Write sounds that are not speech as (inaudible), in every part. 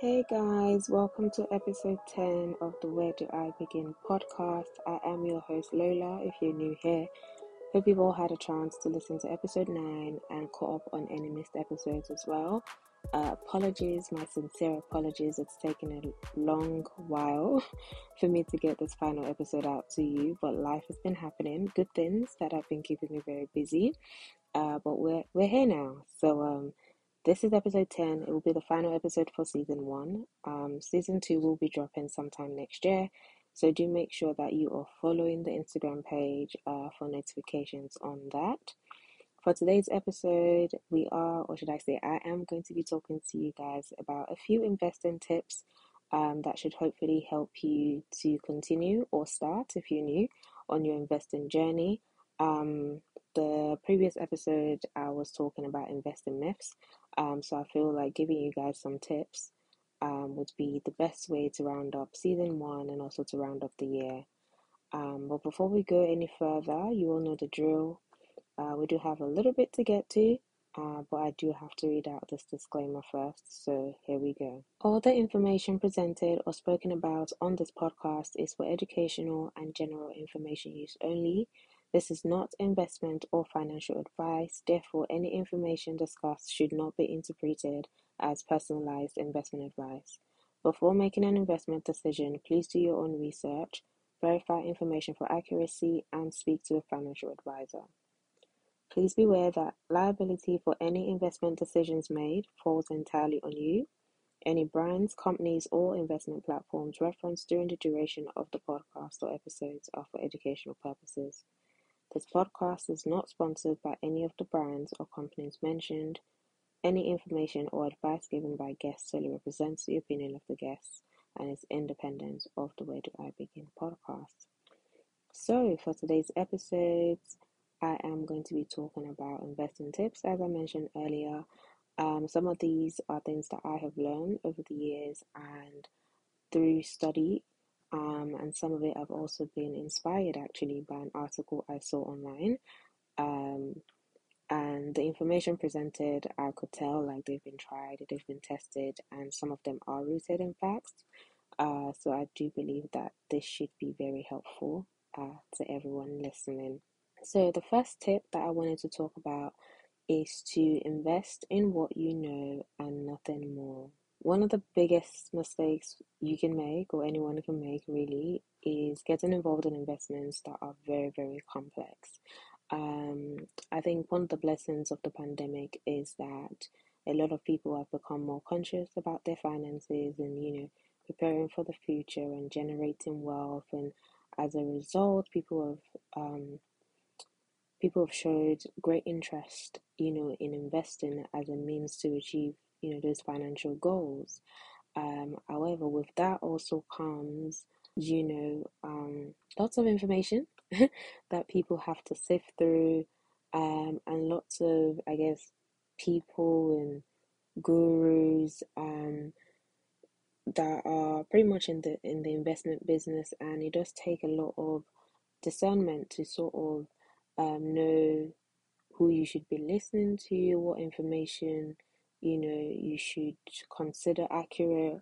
Hey guys, welcome to episode 10 of the Where Do I Begin podcast. I am your host Lola. If you're new here, hope you've all had a chance to listen to episode 9 and caught up on any missed episodes as well. Uh, apologies, my sincere apologies. It's taken a long while (laughs) for me to get this final episode out to you, but life has been happening. Good things that have been keeping me very busy. Uh, but we're we're here now, so um this is episode 10. It will be the final episode for season 1. Um, season 2 will be dropping sometime next year. So do make sure that you are following the Instagram page uh, for notifications on that. For today's episode, we are, or should I say, I am going to be talking to you guys about a few investing tips um, that should hopefully help you to continue or start if you're new on your investing journey. Um, the previous episode, I was talking about investing myths. Um, so I feel like giving you guys some tips um, would be the best way to round up season one and also to round up the year. Um, but before we go any further, you all know the drill. Uh, we do have a little bit to get to, uh, but I do have to read out this disclaimer first. So here we go. All the information presented or spoken about on this podcast is for educational and general information use only this is not investment or financial advice, therefore, any information discussed should not be interpreted as personalized investment advice. Before making an investment decision, please do your own research, verify information for accuracy, and speak to a financial advisor. Please be aware that liability for any investment decisions made falls entirely on you. Any brands, companies, or investment platforms referenced during the duration of the podcast or episodes are for educational purposes. This podcast is not sponsored by any of the brands or companies mentioned. Any information or advice given by guests solely represents the opinion of the guests and is independent of the Where Do I Begin podcast. So, for today's episodes, I am going to be talking about investing tips, as I mentioned earlier. Um, some of these are things that I have learned over the years and through study um, and some of it I've also been inspired actually by an article I saw online. Um, and the information presented, I could tell like they've been tried, they've been tested, and some of them are rooted in facts. Uh, so I do believe that this should be very helpful uh, to everyone listening. So the first tip that I wanted to talk about is to invest in what you know and nothing more. One of the biggest mistakes you can make, or anyone can make really, is getting involved in investments that are very, very complex. Um, I think one of the blessings of the pandemic is that a lot of people have become more conscious about their finances and, you know, preparing for the future and generating wealth. And as a result, people have um, people have showed great interest, you know, in investing as a means to achieve you know those financial goals. Um, however with that also comes you know um, lots of information (laughs) that people have to sift through um, and lots of i guess people and gurus um, that are pretty much in the in the investment business and it does take a lot of discernment to sort of um, know who you should be listening to what information you know you should consider accurate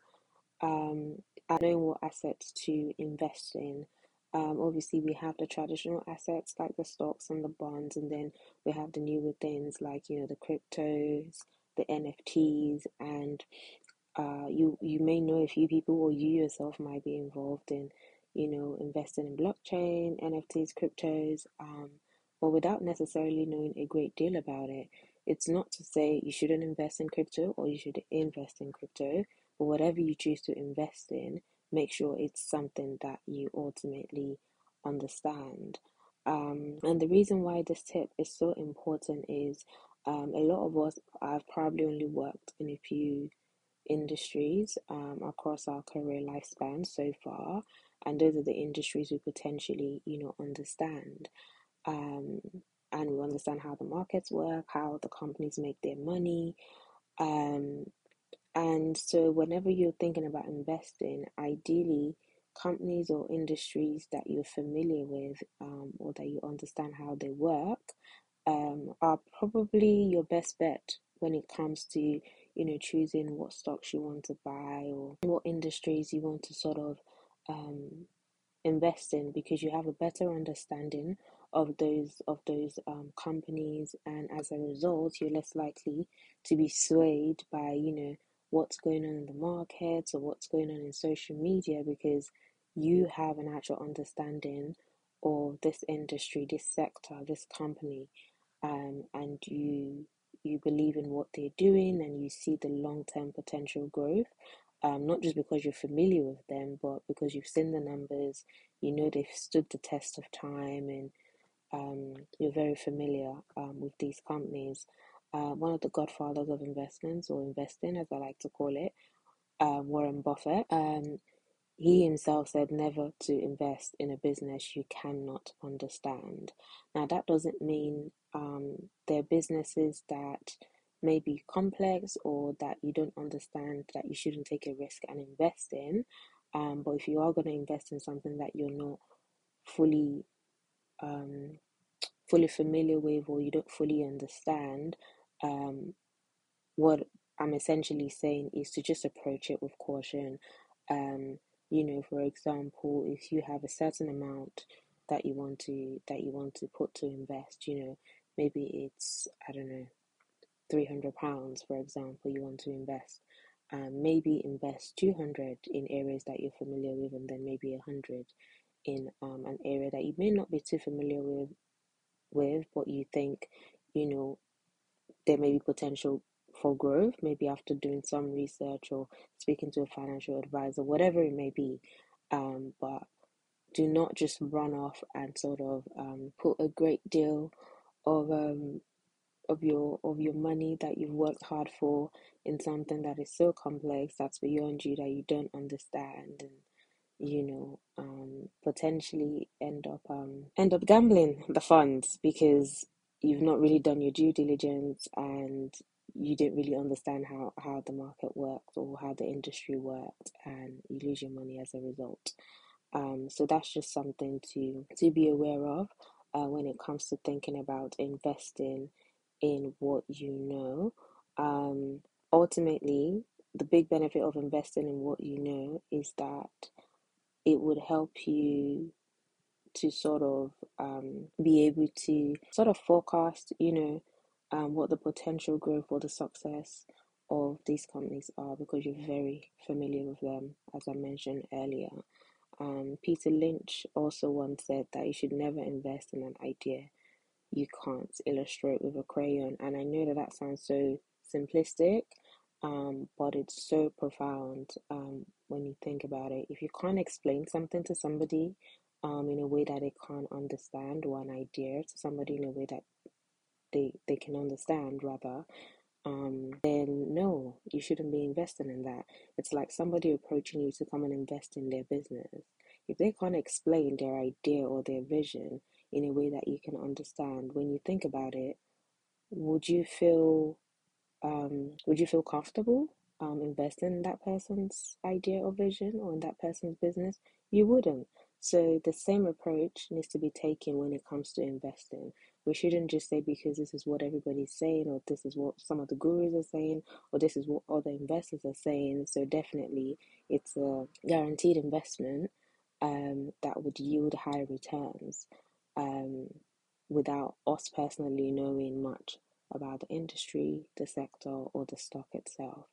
um knowing what assets to invest in. Um, obviously we have the traditional assets like the stocks and the bonds and then we have the newer things like you know the cryptos the nfts and uh, you you may know a few people or you yourself might be involved in you know investing in blockchain nfts cryptos um, but without necessarily knowing a great deal about it it's not to say you shouldn't invest in crypto or you should invest in crypto, but whatever you choose to invest in, make sure it's something that you ultimately understand. Um, and the reason why this tip is so important is um, a lot of us have probably only worked in a few industries um, across our career lifespan so far, and those are the industries we potentially, you know, understand. Um, and we understand how the markets work, how the companies make their money. Um, and so, whenever you're thinking about investing, ideally, companies or industries that you're familiar with um, or that you understand how they work um, are probably your best bet when it comes to you know, choosing what stocks you want to buy or what industries you want to sort of um, invest in because you have a better understanding of those of those um, companies and as a result you're less likely to be swayed by you know what's going on in the markets or what's going on in social media because you have an actual understanding of this industry this sector this company um, and you you believe in what they're doing and you see the long-term potential growth um, not just because you're familiar with them but because you've seen the numbers you know they've stood the test of time and um, you're very familiar um, with these companies uh, one of the godfathers of investments or investing as i like to call it uh, warren buffett um, he himself said never to invest in a business you cannot understand. Now, that doesn't mean um, there are businesses that may be complex or that you don't understand that you shouldn't take a risk and invest in. Um, but if you are going to invest in something that you're not fully um, fully familiar with or you don't fully understand, um, what I'm essentially saying is to just approach it with caution. Um, you know, for example, if you have a certain amount that you want to that you want to put to invest, you know, maybe it's I don't know, three hundred pounds, for example, you want to invest. Um, maybe invest 200 in areas that you're familiar with and then maybe 100 in um, an area that you may not be too familiar with with but you think you know there may be potential for growth, maybe after doing some research or speaking to a financial advisor, whatever it may be. Um, but do not just run off and sort of um, put a great deal of um, of your of your money that you've worked hard for in something that is so complex that's beyond you that you don't understand and you know um, potentially end up um, end up gambling the funds because you've not really done your due diligence and you didn't really understand how, how the market worked or how the industry worked and you lose your money as a result. Um, so that's just something to to be aware of uh, when it comes to thinking about investing in what you know. Um, ultimately, the big benefit of investing in what you know is that it would help you to sort of um, be able to sort of forecast, you know, um, what the potential growth or the success of these companies are because you're very familiar with them, as I mentioned earlier. Um, Peter Lynch also once said that you should never invest in an idea you can't illustrate with a crayon. And I know that that sounds so simplistic, um, but it's so profound um, when you think about it. If you can't explain something to somebody um, in a way that they can't understand, or an idea to somebody in a way that they they can understand, rather, um, then no, you shouldn't be investing in that. It's like somebody approaching you to come and invest in their business. If they can't explain their idea or their vision in a way that you can understand, when you think about it, would you feel um, would you feel comfortable um, investing in that person's idea or vision or in that person's business? You wouldn't. So the same approach needs to be taken when it comes to investing. We shouldn't just say because this is what everybody's saying, or this is what some of the gurus are saying, or this is what other investors are saying. So definitely, it's a guaranteed investment um, that would yield high returns um, without us personally knowing much about the industry, the sector, or the stock itself.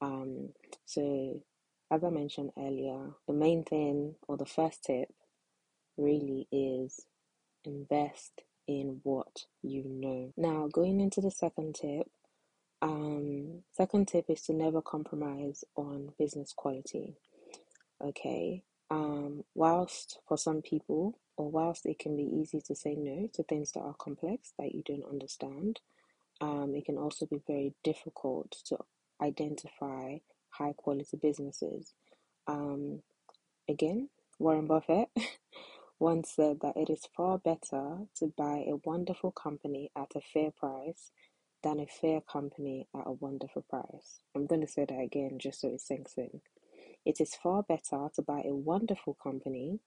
Um, so, as I mentioned earlier, the main thing or the first tip really is invest in what you know. Now, going into the second tip, um, second tip is to never compromise on business quality. Okay, um, whilst for some people, or whilst it can be easy to say no to things that are complex that you don't understand, um, it can also be very difficult to identify high quality businesses. Um, again, Warren Buffett (laughs) once said that it is far better to buy a wonderful company at a fair price than a fair company at a wonderful price. I'm going to say that again just so it sinks in. It is far better to buy a wonderful company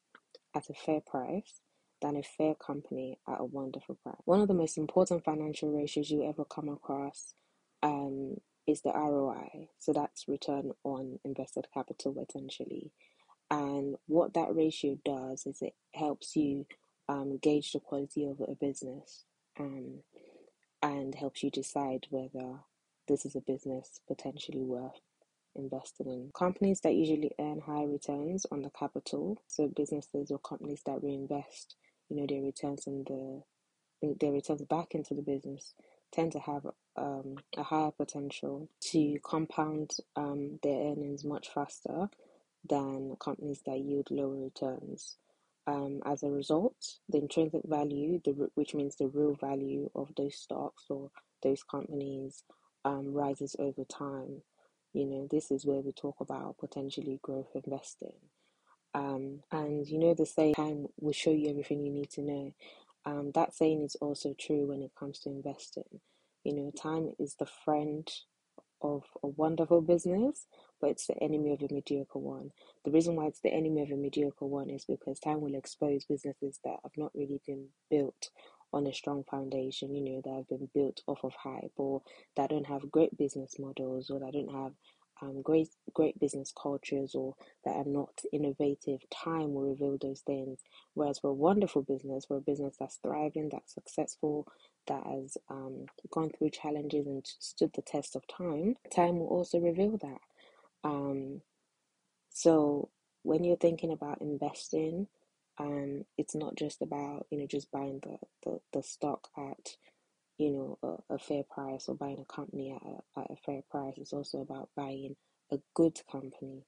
at a fair price than a fair company at a wonderful price. One of the most important financial ratios you ever come across um, is the ROI. So that's return on invested capital potentially. And what that ratio does is it helps you um, gauge the quality of a business um, and helps you decide whether this is a business potentially worth investing in. Companies that usually earn high returns on the capital, so businesses or companies that reinvest, you know, their returns on the their returns back into the business tend to have um, a higher potential to compound um, their earnings much faster than companies that yield lower returns. Um, as a result, the intrinsic value, the, which means the real value of those stocks or those companies, um, rises over time. You know, this is where we talk about potentially growth investing. Um, and you know, the same time will show you everything you need to know. Um, that saying is also true when it comes to investing. You know, time is the friend of a wonderful business, but it's the enemy of a mediocre one. The reason why it's the enemy of a mediocre one is because time will expose businesses that have not really been built on a strong foundation, you know, that have been built off of hype or that don't have great business models or that don't have um, great great business cultures or that are not innovative, time will reveal those things. Whereas for a wonderful business, for a business that's thriving, that's successful, that has um, gone through challenges and stood the test of time, time will also reveal that. Um, so when you're thinking about investing, um, it's not just about you know just buying the, the, the stock at you know, a, a fair price or buying a company at a, at a fair price. It's also about buying a good company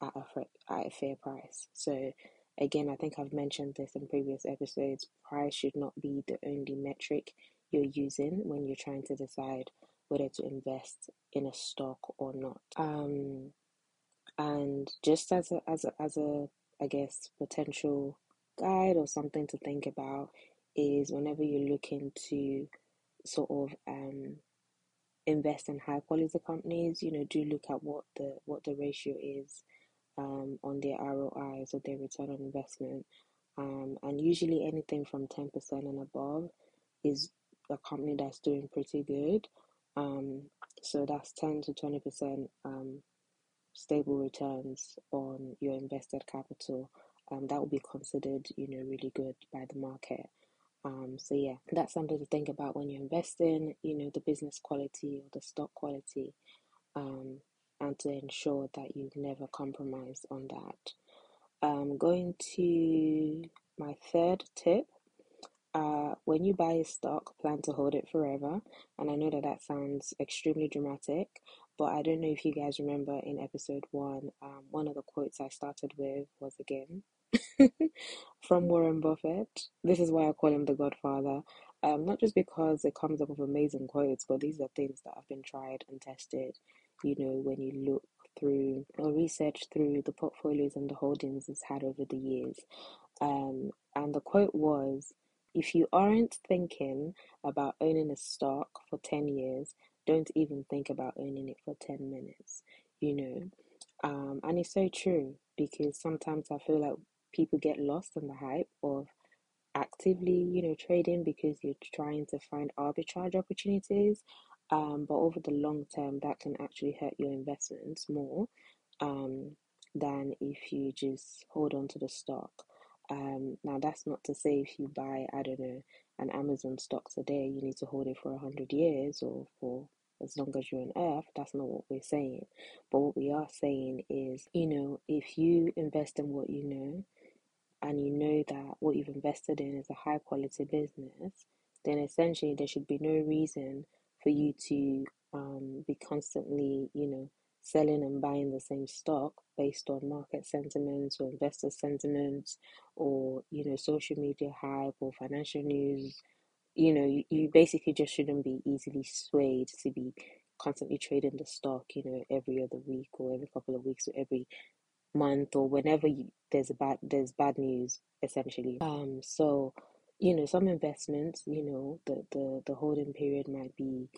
at a, at a fair price. So, again, I think I've mentioned this in previous episodes. Price should not be the only metric you're using when you're trying to decide whether to invest in a stock or not. Um, and just as a, as a, as a, I guess, potential guide or something to think about is whenever you're looking to sort of um, invest in high quality companies, you know, do look at what the what the ratio is um, on their ROI, so their return on investment. Um, and usually anything from 10% and above is a company that's doing pretty good. Um, so that's 10 to 20% um, stable returns on your invested capital. Um, that will be considered, you know, really good by the market. Um, so yeah, that's something to think about when you're investing, you know, the business quality or the stock quality, um, and to ensure that you never compromise on that. Um, going to my third tip, uh, when you buy a stock, plan to hold it forever. And I know that that sounds extremely dramatic, but I don't know if you guys remember in episode one, um, one of the quotes I started with was again (laughs) from Warren Buffett. This is why I call him the Godfather. Um, not just because it comes up with amazing quotes, but these are things that have been tried and tested. You know, when you look through or research through the portfolios and the holdings it's had over the years. Um, and the quote was if you aren't thinking about owning a stock for 10 years, don't even think about owning it for 10 minutes, you know. Um, and it's so true because sometimes I feel like people get lost in the hype of actively, you know, trading because you're trying to find arbitrage opportunities. Um, but over the long term, that can actually hurt your investments more um, than if you just hold on to the stock. Um, now, that's not to say if you buy, I don't know, an Amazon stock today, you need to hold it for 100 years or for as long as you're on earth. That's not what we're saying. But what we are saying is, you know, if you invest in what you know, and you know that what you've invested in is a high quality business, then essentially there should be no reason for you to um, be constantly, you know, selling and buying the same stock based on market sentiments or investor sentiments or, you know, social media hype or financial news. You know, you, you basically just shouldn't be easily swayed to be constantly trading the stock, you know, every other week or every couple of weeks or every month or whenever you, there's bad there's bad news essentially. Um so you know some investments you know the the, the holding period might be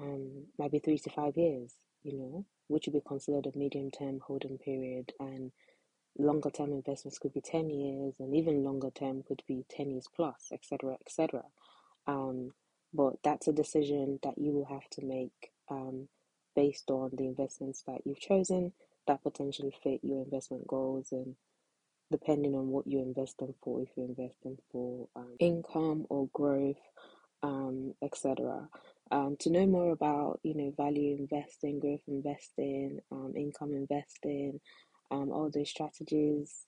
um might be three to five years you know which would be considered a medium term holding period. And longer term investments could be 10 years and even longer term could be 10 years plus etc etc um but that's a decision that you will have to make um based on the investments that you've chosen that potentially fit your investment goals and depending on what you're investing for, if you're investing for um, income or growth, um, etc. Um, to know more about, you know, value investing, growth investing, um, income investing, um, all those strategies,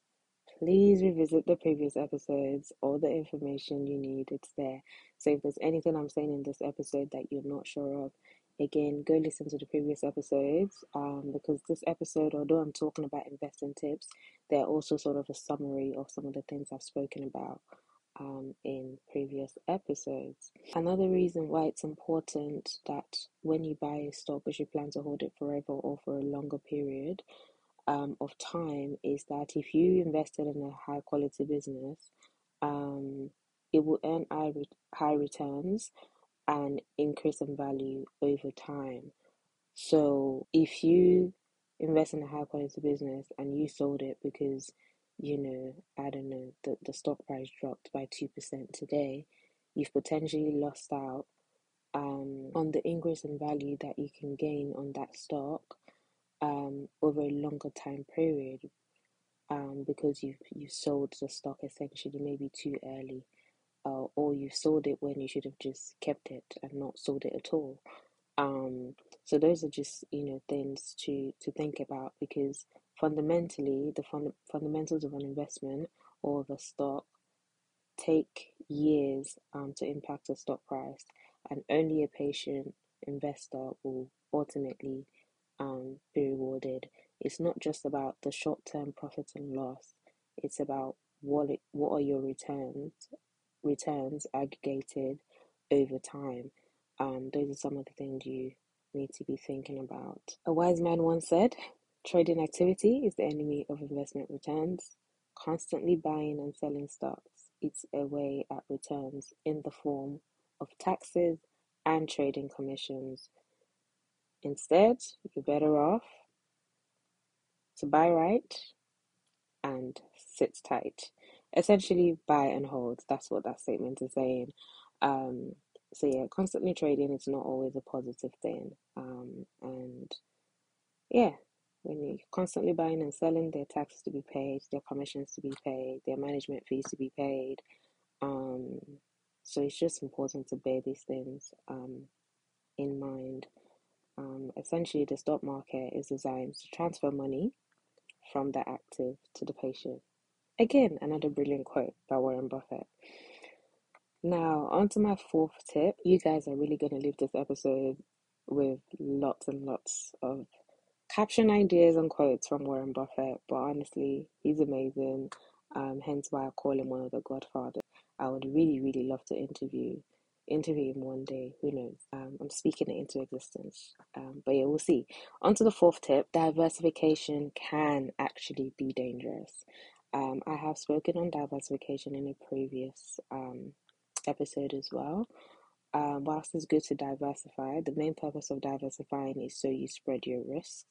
please revisit the previous episodes. All the information you need, it's there. So if there's anything I'm saying in this episode that you're not sure of, again, go listen to the previous episodes um, because this episode, although I'm talking about investing tips, they're also sort of a summary of some of the things I've spoken about um, in previous episodes. Another reason why it's important that when you buy a stock, because you plan to hold it forever or for a longer period um, of time, is that if you invested in a high quality business, um, it will earn high, high returns and increase in value over time. So if you invest in a high quality business and you sold it because you know, I don't know, the, the stock price dropped by 2% today, you've potentially lost out um, on the increase in value that you can gain on that stock um, over a longer time period um, because you've, you sold the stock essentially maybe too early uh, or you sold it when you should have just kept it and not sold it at all. Um, so those are just you know things to to think about because fundamentally the fund, fundamentals of an investment or of a stock take years um, to impact the stock price, and only a patient investor will ultimately um, be rewarded. It's not just about the short term profit and loss. It's about what it, what are your returns returns aggregated over time. Um, those are some of the things you need to be thinking about. A wise man once said, Trading activity is the enemy of investment returns. Constantly buying and selling stocks eats away at returns in the form of taxes and trading commissions. Instead, you're better off to buy right and sit tight. Essentially, buy and hold. That's what that statement is saying. Um, so yeah, constantly trading is not always a positive thing. Um, and yeah, when you're constantly buying and selling, their taxes to be paid, their commissions to be paid, their management fees to be paid. Um, so it's just important to bear these things um, in mind. Um, essentially, the stock market is designed to transfer money from the active to the patient. Again, another brilliant quote by Warren Buffett. Now, on to my fourth tip. You guys are really going to leave this episode with lots and lots of caption ideas and quotes from Warren Buffett, but honestly, he's amazing. Um, hence why I call him one of the godfathers. I would really, really love to interview interview him one day. Who knows? Um, I'm speaking it into existence. Um, but yeah, we'll see. On to the fourth tip diversification can actually be dangerous. Um, I have spoken on diversification in a previous um, episode as well. Um, whilst it's good to diversify, the main purpose of diversifying is so you spread your risk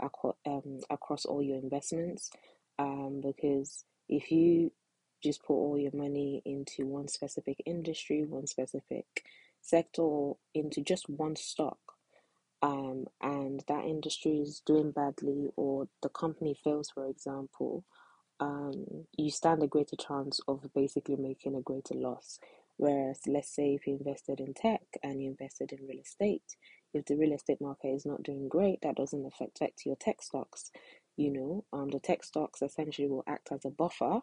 across, um, across all your investments. Um, because if you just put all your money into one specific industry, one specific sector, or into just one stock, um, and that industry is doing badly, or the company fails, for example, um, you stand a greater chance of basically making a greater loss. Whereas, let's say if you invested in tech and you invested in real estate, if the real estate market is not doing great, that doesn't affect your tech stocks. You know, um, the tech stocks essentially will act as a buffer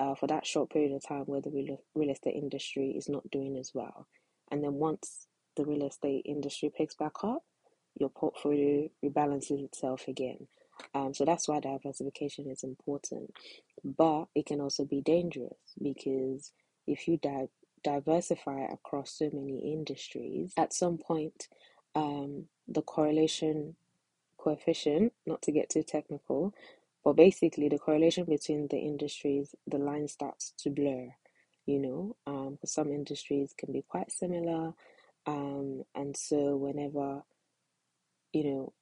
uh, for that short period of time where the real, real estate industry is not doing as well. And then once the real estate industry picks back up, your portfolio rebalances itself again. Um, so that's why diversification is important. But it can also be dangerous because if you di- diversify across so many industries, at some point um, the correlation coefficient, not to get too technical, but basically the correlation between the industries, the line starts to blur, you know, um, some industries can be quite similar. Um, and so whenever, you know,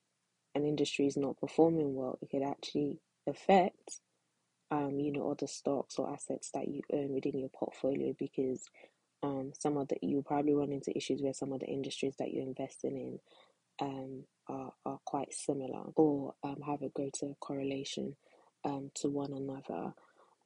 an industry is not performing well, it could actually affect, um, you know, other stocks or assets that you own within your portfolio because um, some of the you probably run into issues where some of the industries that you're investing in um, are, are quite similar or um, have a greater correlation um, to one another.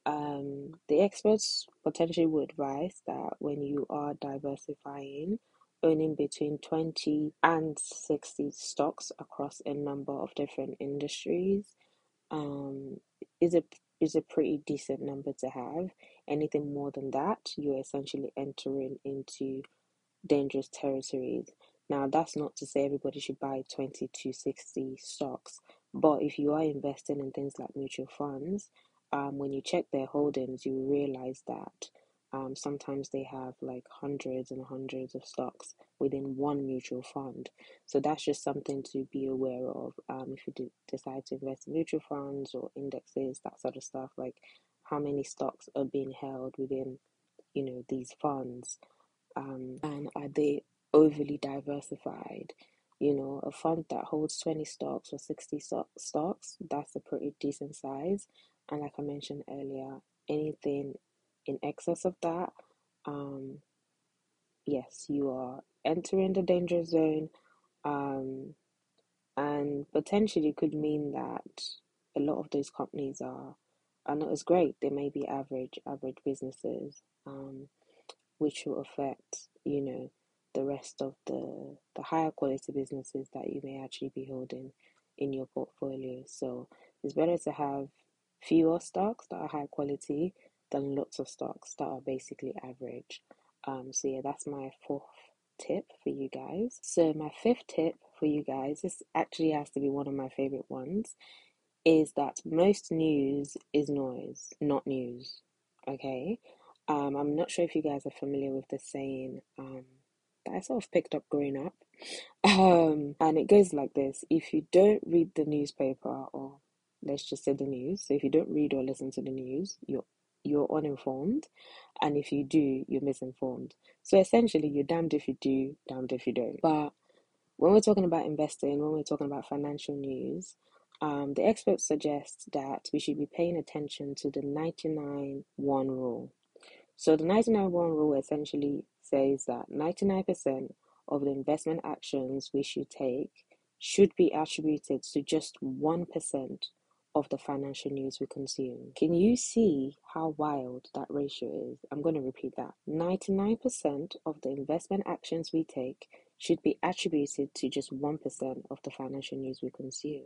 Um, the experts potentially would advise that when you are diversifying, owning between 20 and 60 stocks across a number of different industries um, is a is a pretty decent number to have. Anything more than that, you're essentially entering into dangerous territories. Now, that's not to say everybody should buy 20 to 60 stocks, but if you are investing in things like mutual funds, um, when you check their holdings, you realize that um, sometimes they have like hundreds and hundreds of stocks within one mutual fund. So that's just something to be aware of um, if you do decide to invest in mutual funds or indexes, that sort of stuff. Like how many stocks are being held within, you know, these funds, um, and are they overly diversified? You know, a fund that holds 20 stocks or 60 so- stocks, that's a pretty decent size. And like I mentioned earlier, anything in excess of that, um, yes, you are entering the danger zone, um, and potentially could mean that a lot of those companies are are not as great. They may be average average businesses, um, which will affect you know the rest of the the higher quality businesses that you may actually be holding in your portfolio. So it's better to have fewer stocks that are high quality than lots of stocks that are basically average. Um, so yeah, that's my fourth tip for you guys. So my fifth tip for you guys, this actually has to be one of my favorite ones, is that most news is noise, not news. Okay. Um, I'm not sure if you guys are familiar with the saying um, that I sort of picked up growing up. (laughs) Um, and it goes like this if you don't read the newspaper, or let's just say the news, so if you don't read or listen to the news, you're you're uninformed, and if you do, you're misinformed. So essentially, you're damned if you do, damned if you don't. But when we're talking about investing, when we're talking about financial news, um, the experts suggest that we should be paying attention to the 99 1 rule. So, the 99 1 rule essentially says that 99% of the investment actions we should take should be attributed to just 1% of the financial news we consume. Can you see how wild that ratio is? I'm going to repeat that. 99% of the investment actions we take should be attributed to just 1% of the financial news we consume.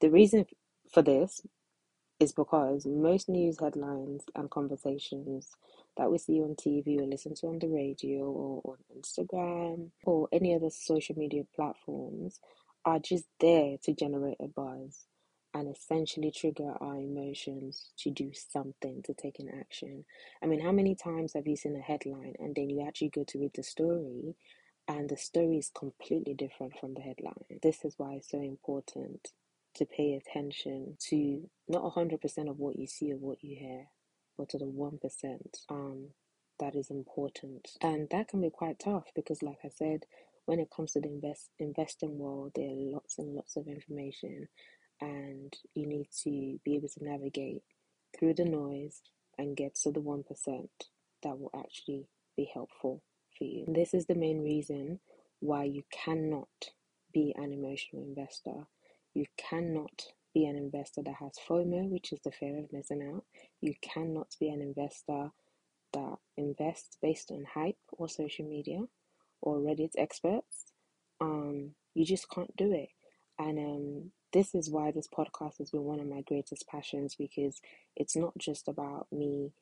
The reason for this is because most news headlines and conversations that we see on TV or listen to on the radio or on Instagram or any other social media platforms are just there to generate a buzz and essentially trigger our emotions to do something, to take an action. I mean, how many times have you seen a headline and then you actually go to read the story and the story is completely different from the headline? This is why it's so important to pay attention to not 100% of what you see or what you hear, but to the 1% um, that is important. And that can be quite tough because, like I said, when it comes to the invest investing world, there are lots and lots of information, and you need to be able to navigate through the noise and get to the 1% that will actually be helpful for you. And this is the main reason why you cannot be an emotional investor you cannot be an investor that has FOMO, which is the fear of missing out. You cannot be an investor that invests based on hype or social media or Reddit experts. Um, you just can't do it. And um, this is why this podcast has been one of my greatest passions because it's not just about me,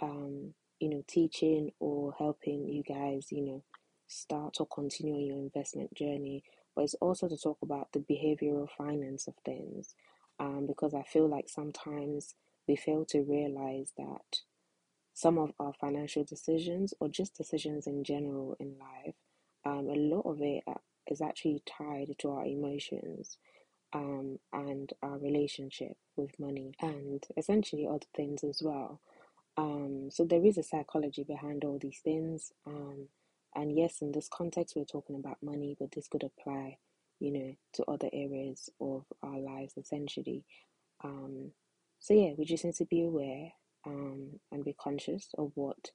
um, you know, teaching or helping you guys, you know, start or continue your investment journey, but it's also to talk about the behavioral finance of things. Um, because I feel like sometimes we fail to realize that some of our financial decisions or just decisions in general in life, um, a lot of it is actually tied to our emotions um, and our relationship with money and essentially other things as well. Um, so there is a psychology behind all these things. Um, and yes, in this context, we're talking about money, but this could apply, you know, to other areas of our lives essentially. Um, so yeah, we just need to be aware um, and be conscious of what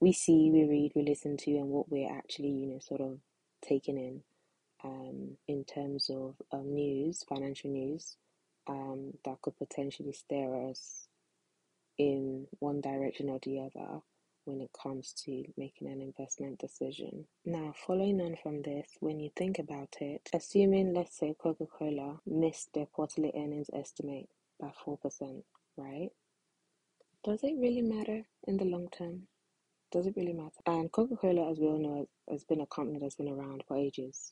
we see, we read, we listen to, and what we're actually, you know, sort of taking in um, in terms of um, news, financial news, um, that could potentially steer us in one direction or the other when it comes to making an investment decision. Now, following on from this, when you think about it, assuming let's say Coca Cola missed their quarterly earnings estimate by 4%, right? Does it really matter in the long term? Does it really matter? And Coca Cola, as we all know, has been a company that's been around for ages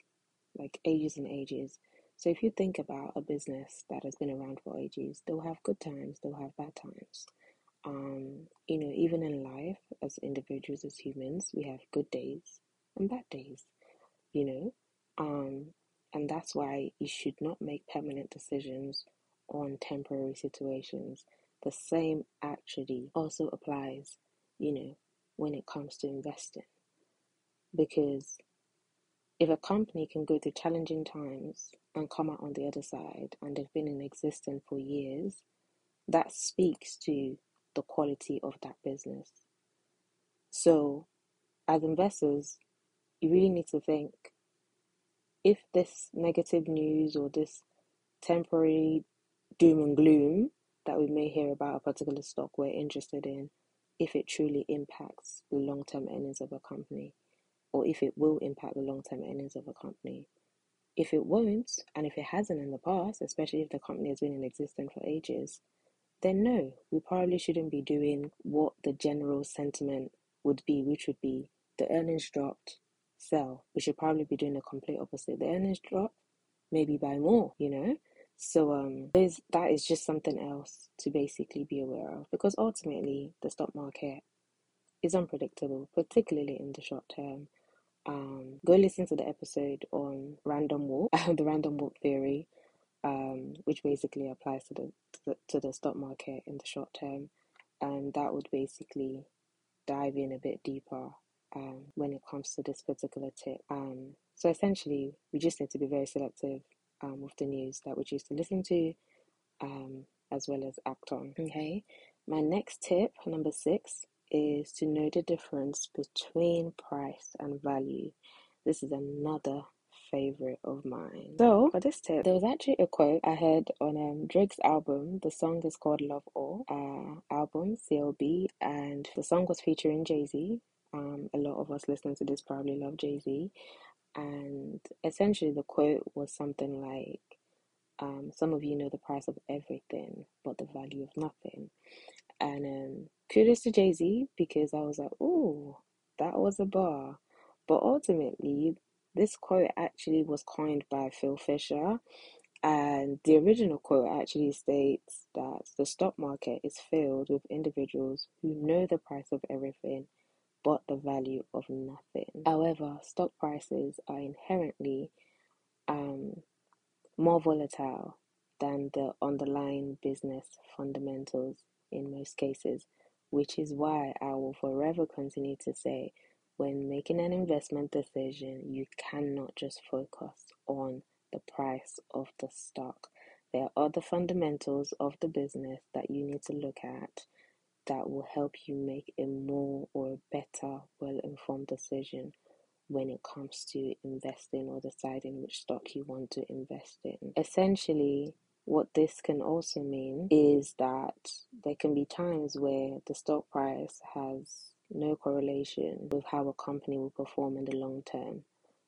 like ages and ages. So if you think about a business that has been around for ages, they'll have good times, they'll have bad times. Um, you know, even in life, as individuals, as humans, we have good days and bad days, you know. Um, and that's why you should not make permanent decisions on temporary situations. The same actually also applies, you know, when it comes to investing. Because if a company can go through challenging times and come out on the other side and they've been in existence for years, that speaks to the quality of that business. So, as investors, you really need to think if this negative news or this temporary doom and gloom that we may hear about a particular stock we're interested in, if it truly impacts the long term earnings of a company or if it will impact the long term earnings of a company. If it won't, and if it hasn't in the past, especially if the company has been in existence for ages, then no, we probably shouldn't be doing what the general sentiment would be, which would be the earnings dropped, sell. We should probably be doing the complete opposite. The earnings dropped, maybe buy more, you know? So um that is just something else to basically be aware of because ultimately the stock market is unpredictable, particularly in the short term um, go listen to the episode on random walk, (laughs) the random walk theory, um, which basically applies to the, to the to the stock market in the short term, and that would basically dive in a bit deeper um, when it comes to this particular tip. Um, so essentially, we just need to be very selective um, with the news that we choose to listen to, um, as well as act on. Okay, my next tip, number six, is to know the difference between price and value. This is another favorite of mine. So for this tip, there was actually a quote I heard on um, Drake's album. The song is called Love All uh, album CLB, and the song was featuring Jay Z. Um, a lot of us listening to this probably love Jay Z, and essentially the quote was something like, um, "Some of you know the price of everything, but the value of nothing." And um, kudos to Jay Z because I was like, oh, that was a bar. But ultimately, this quote actually was coined by Phil Fisher. And the original quote actually states that the stock market is filled with individuals who know the price of everything but the value of nothing. However, stock prices are inherently um, more volatile than the underlying business fundamentals in most cases, which is why I will forever continue to say when making an investment decision, you cannot just focus on the price of the stock. There are other fundamentals of the business that you need to look at that will help you make a more or better, well informed decision when it comes to investing or deciding which stock you want to invest in. Essentially, what this can also mean is that there can be times where the stock price has no correlation with how a company will perform in the long term.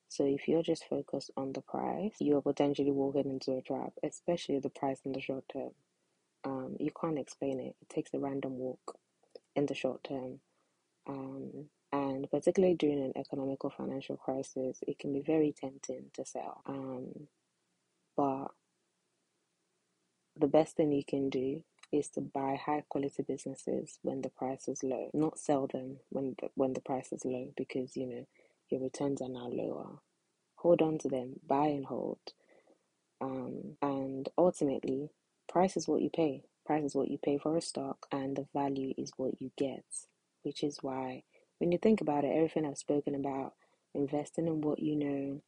So if you're just focused on the price, you're potentially walking into a trap, especially the price in the short term. Um, you can't explain it. It takes a random walk in the short term. Um, and particularly during an economic or financial crisis, it can be very tempting to sell. Um, but the best thing you can do is to buy high quality businesses when the price is low, not sell them when the, when the price is low because you know your returns are now lower. Hold on to them, buy and hold. Um, and ultimately, price is what you pay. Price is what you pay for a stock, and the value is what you get. Which is why, when you think about it, everything I've spoken about, investing in what you know,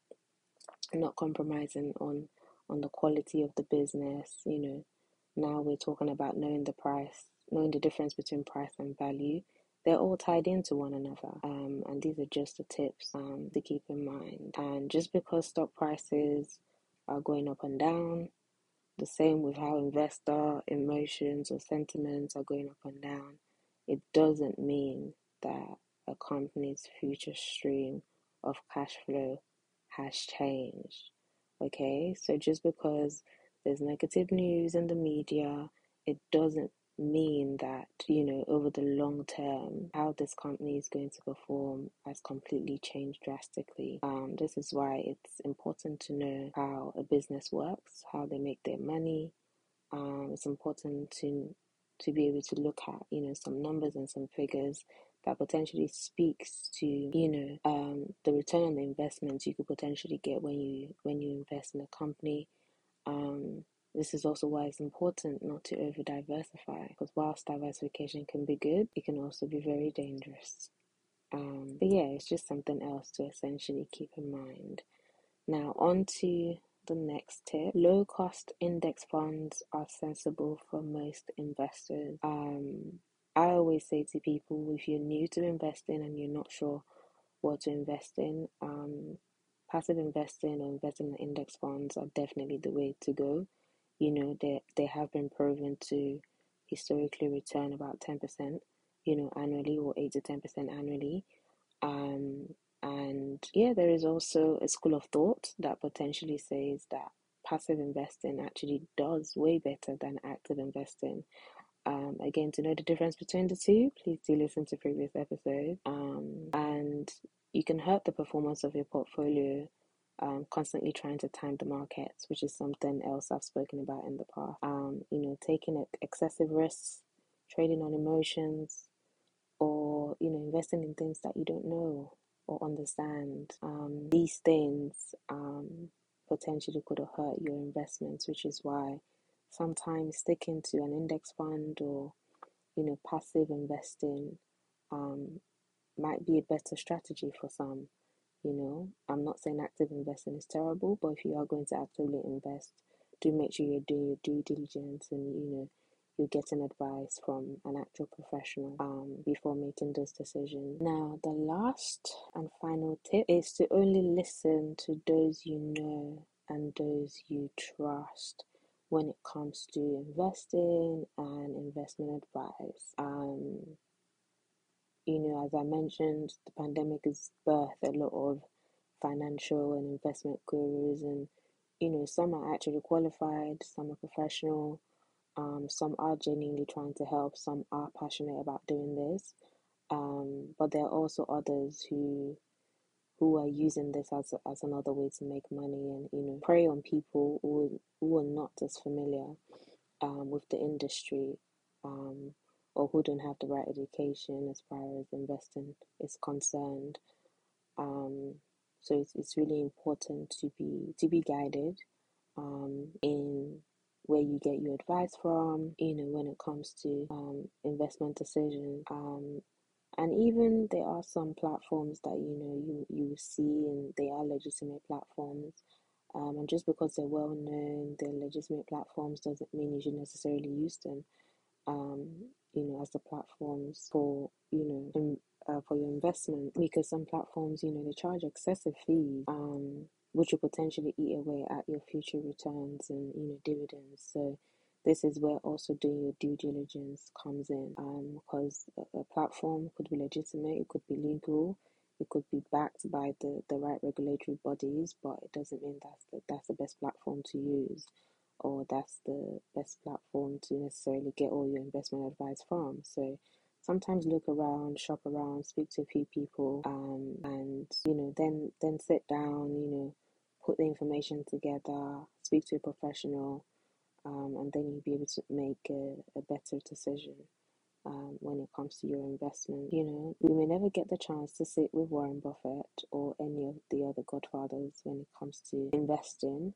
not compromising on on the quality of the business. You know, now we're talking about knowing the price, knowing the difference between price and value. they're all tied into one another. Um, and these are just the tips um, to keep in mind. And just because stock prices are going up and down, the same with how investor emotions or sentiments are going up and down, it doesn't mean that a company's future stream of cash flow has changed. Okay, so just because there's negative news in the media, it doesn't mean that, you know, over the long term, how this company is going to perform has completely changed drastically. Um, this is why it's important to know how a business works, how they make their money. Um, it's important to to be able to look at, you know, some numbers and some figures that potentially speaks to, you know, um, the return on the investment you could potentially get when you when you invest in a company. Um, this is also why it's important not to over diversify because whilst diversification can be good, it can also be very dangerous. Um, but yeah, it's just something else to essentially keep in mind. Now, on to the next tip. Low cost index funds are sensible for most investors. Um, I always say to people if you're new to investing and you're not sure what to invest in, um, passive investing or investing in index funds are definitely the way to go. You know, they, they have been proven to historically return about 10%, you know, annually or 8 to 10% annually. Um, and yeah, there is also a school of thought that potentially says that passive investing actually does way better than active investing. Um, again, to know the difference between the two, please do listen to previous episodes. Um, and you can hurt the performance of your portfolio um, constantly trying to time the markets, which is something else I've spoken about in the past. Um, you know, taking excessive risks, trading on emotions, or you know, investing in things that you don't know or understand. Um, these things um, potentially could have hurt your investments, which is why sometimes sticking to an index fund or you know passive investing um, might be a better strategy for some you know, I'm not saying active investing is terrible, but if you are going to actively invest, do make sure you're doing your due diligence and you know you're getting advice from an actual professional um, before making those decisions. Now, the last and final tip is to only listen to those you know and those you trust when it comes to investing and investment advice. Um, you know, as I mentioned, the pandemic has birthed a lot of financial and investment gurus, and you know, some are actually qualified, some are professional, um, some are genuinely trying to help, some are passionate about doing this, um, but there are also others who who are using this as as another way to make money and you know prey on people who who are not as familiar um, with the industry. Um, or who don't have the right education as far as investing is concerned. Um, so it's, it's really important to be to be guided um, in where you get your advice from, you know, when it comes to um, investment decisions. Um, and even there are some platforms that you know you you see and they are legitimate platforms. Um, and just because they're well known, they're legitimate platforms doesn't mean you should necessarily use them um, you know, as the platforms for, you know, in, uh, for your investment because some platforms, you know, they charge excessive fees, um, which will potentially eat away at your future returns and, you know, dividends. So this is where also doing your due diligence comes in, um, because a, a platform could be legitimate, it could be legal, it could be backed by the, the right regulatory bodies, but it doesn't mean that's the, that's the best platform to use or that's the best platform to necessarily get all your investment advice from. So sometimes look around, shop around, speak to a few people, um, and you know, then then sit down, you know, put the information together, speak to a professional, um, and then you'll be able to make a, a better decision. Um, when it comes to your investment, you know, we may never get the chance to sit with Warren Buffett or any of the other godfathers when it comes to investing.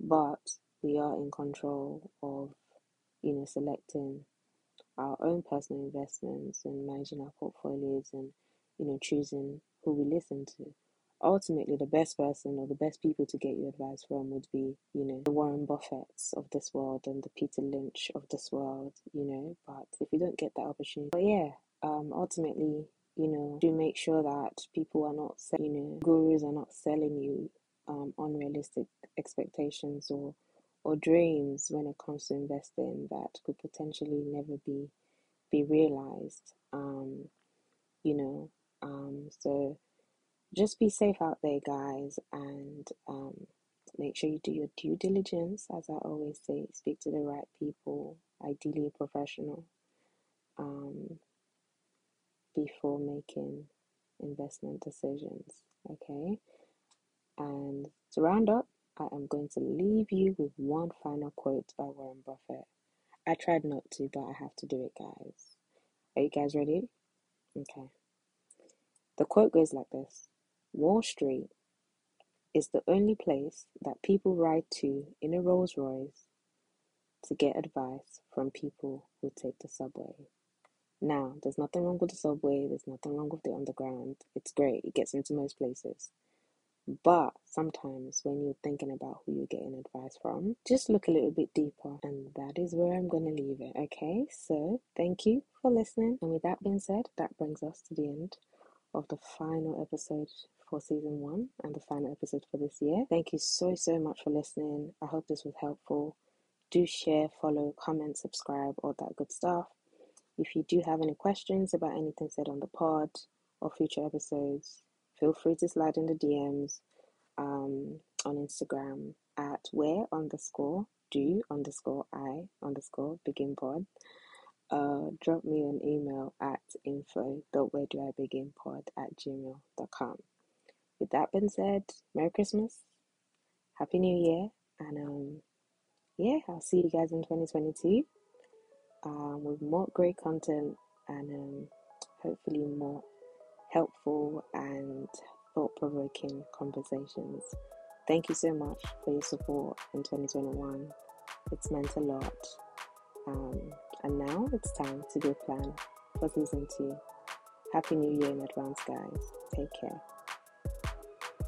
But we are in control of you know selecting our own personal investments and managing our portfolios and you know choosing who we listen to. Ultimately the best person or the best people to get your advice from would be you know the warren buffetts of this world and the peter lynch of this world you know. But if you don't get that opportunity but yeah um, ultimately, you know, do make sure that people are not, you know, gurus are not selling you um, unrealistic expectations or or dreams when it comes to investing that could potentially never be be realized. Um, you know, um, so just be safe out there, guys, and um, make sure you do your due diligence, as I always say. Speak to the right people, ideally a professional, um, before making investment decisions. Okay, and to round up, I am going to leave you with one final quote by Warren Buffett. I tried not to, but I have to do it, guys. Are you guys ready? Okay. The quote goes like this Wall Street is the only place that people ride to in a Rolls Royce to get advice from people who take the subway. Now, there's nothing wrong with the subway, there's nothing wrong with the underground. It's great, it gets into most places. But sometimes when you're thinking about who you're getting advice from, just look a little bit deeper. And that is where I'm going to leave it. Okay, so thank you for listening. And with that being said, that brings us to the end of the final episode for season one and the final episode for this year. Thank you so, so much for listening. I hope this was helpful. Do share, follow, comment, subscribe, all that good stuff. If you do have any questions about anything said on the pod or future episodes, feel free to slide in the DMs um, on Instagram at where underscore do underscore I underscore begin pod. Uh, drop me an email at info dot where do I begin pod at gmail.com. With that being said, Merry Christmas, Happy New Year, and um, yeah, I'll see you guys in 2022 um, with more great content and um, hopefully more helpful and thought provoking conversations. Thank you so much for your support in 2021. It's meant a lot. Um, and now it's time to go plan for season two. Happy New Year in advance, guys. Take care.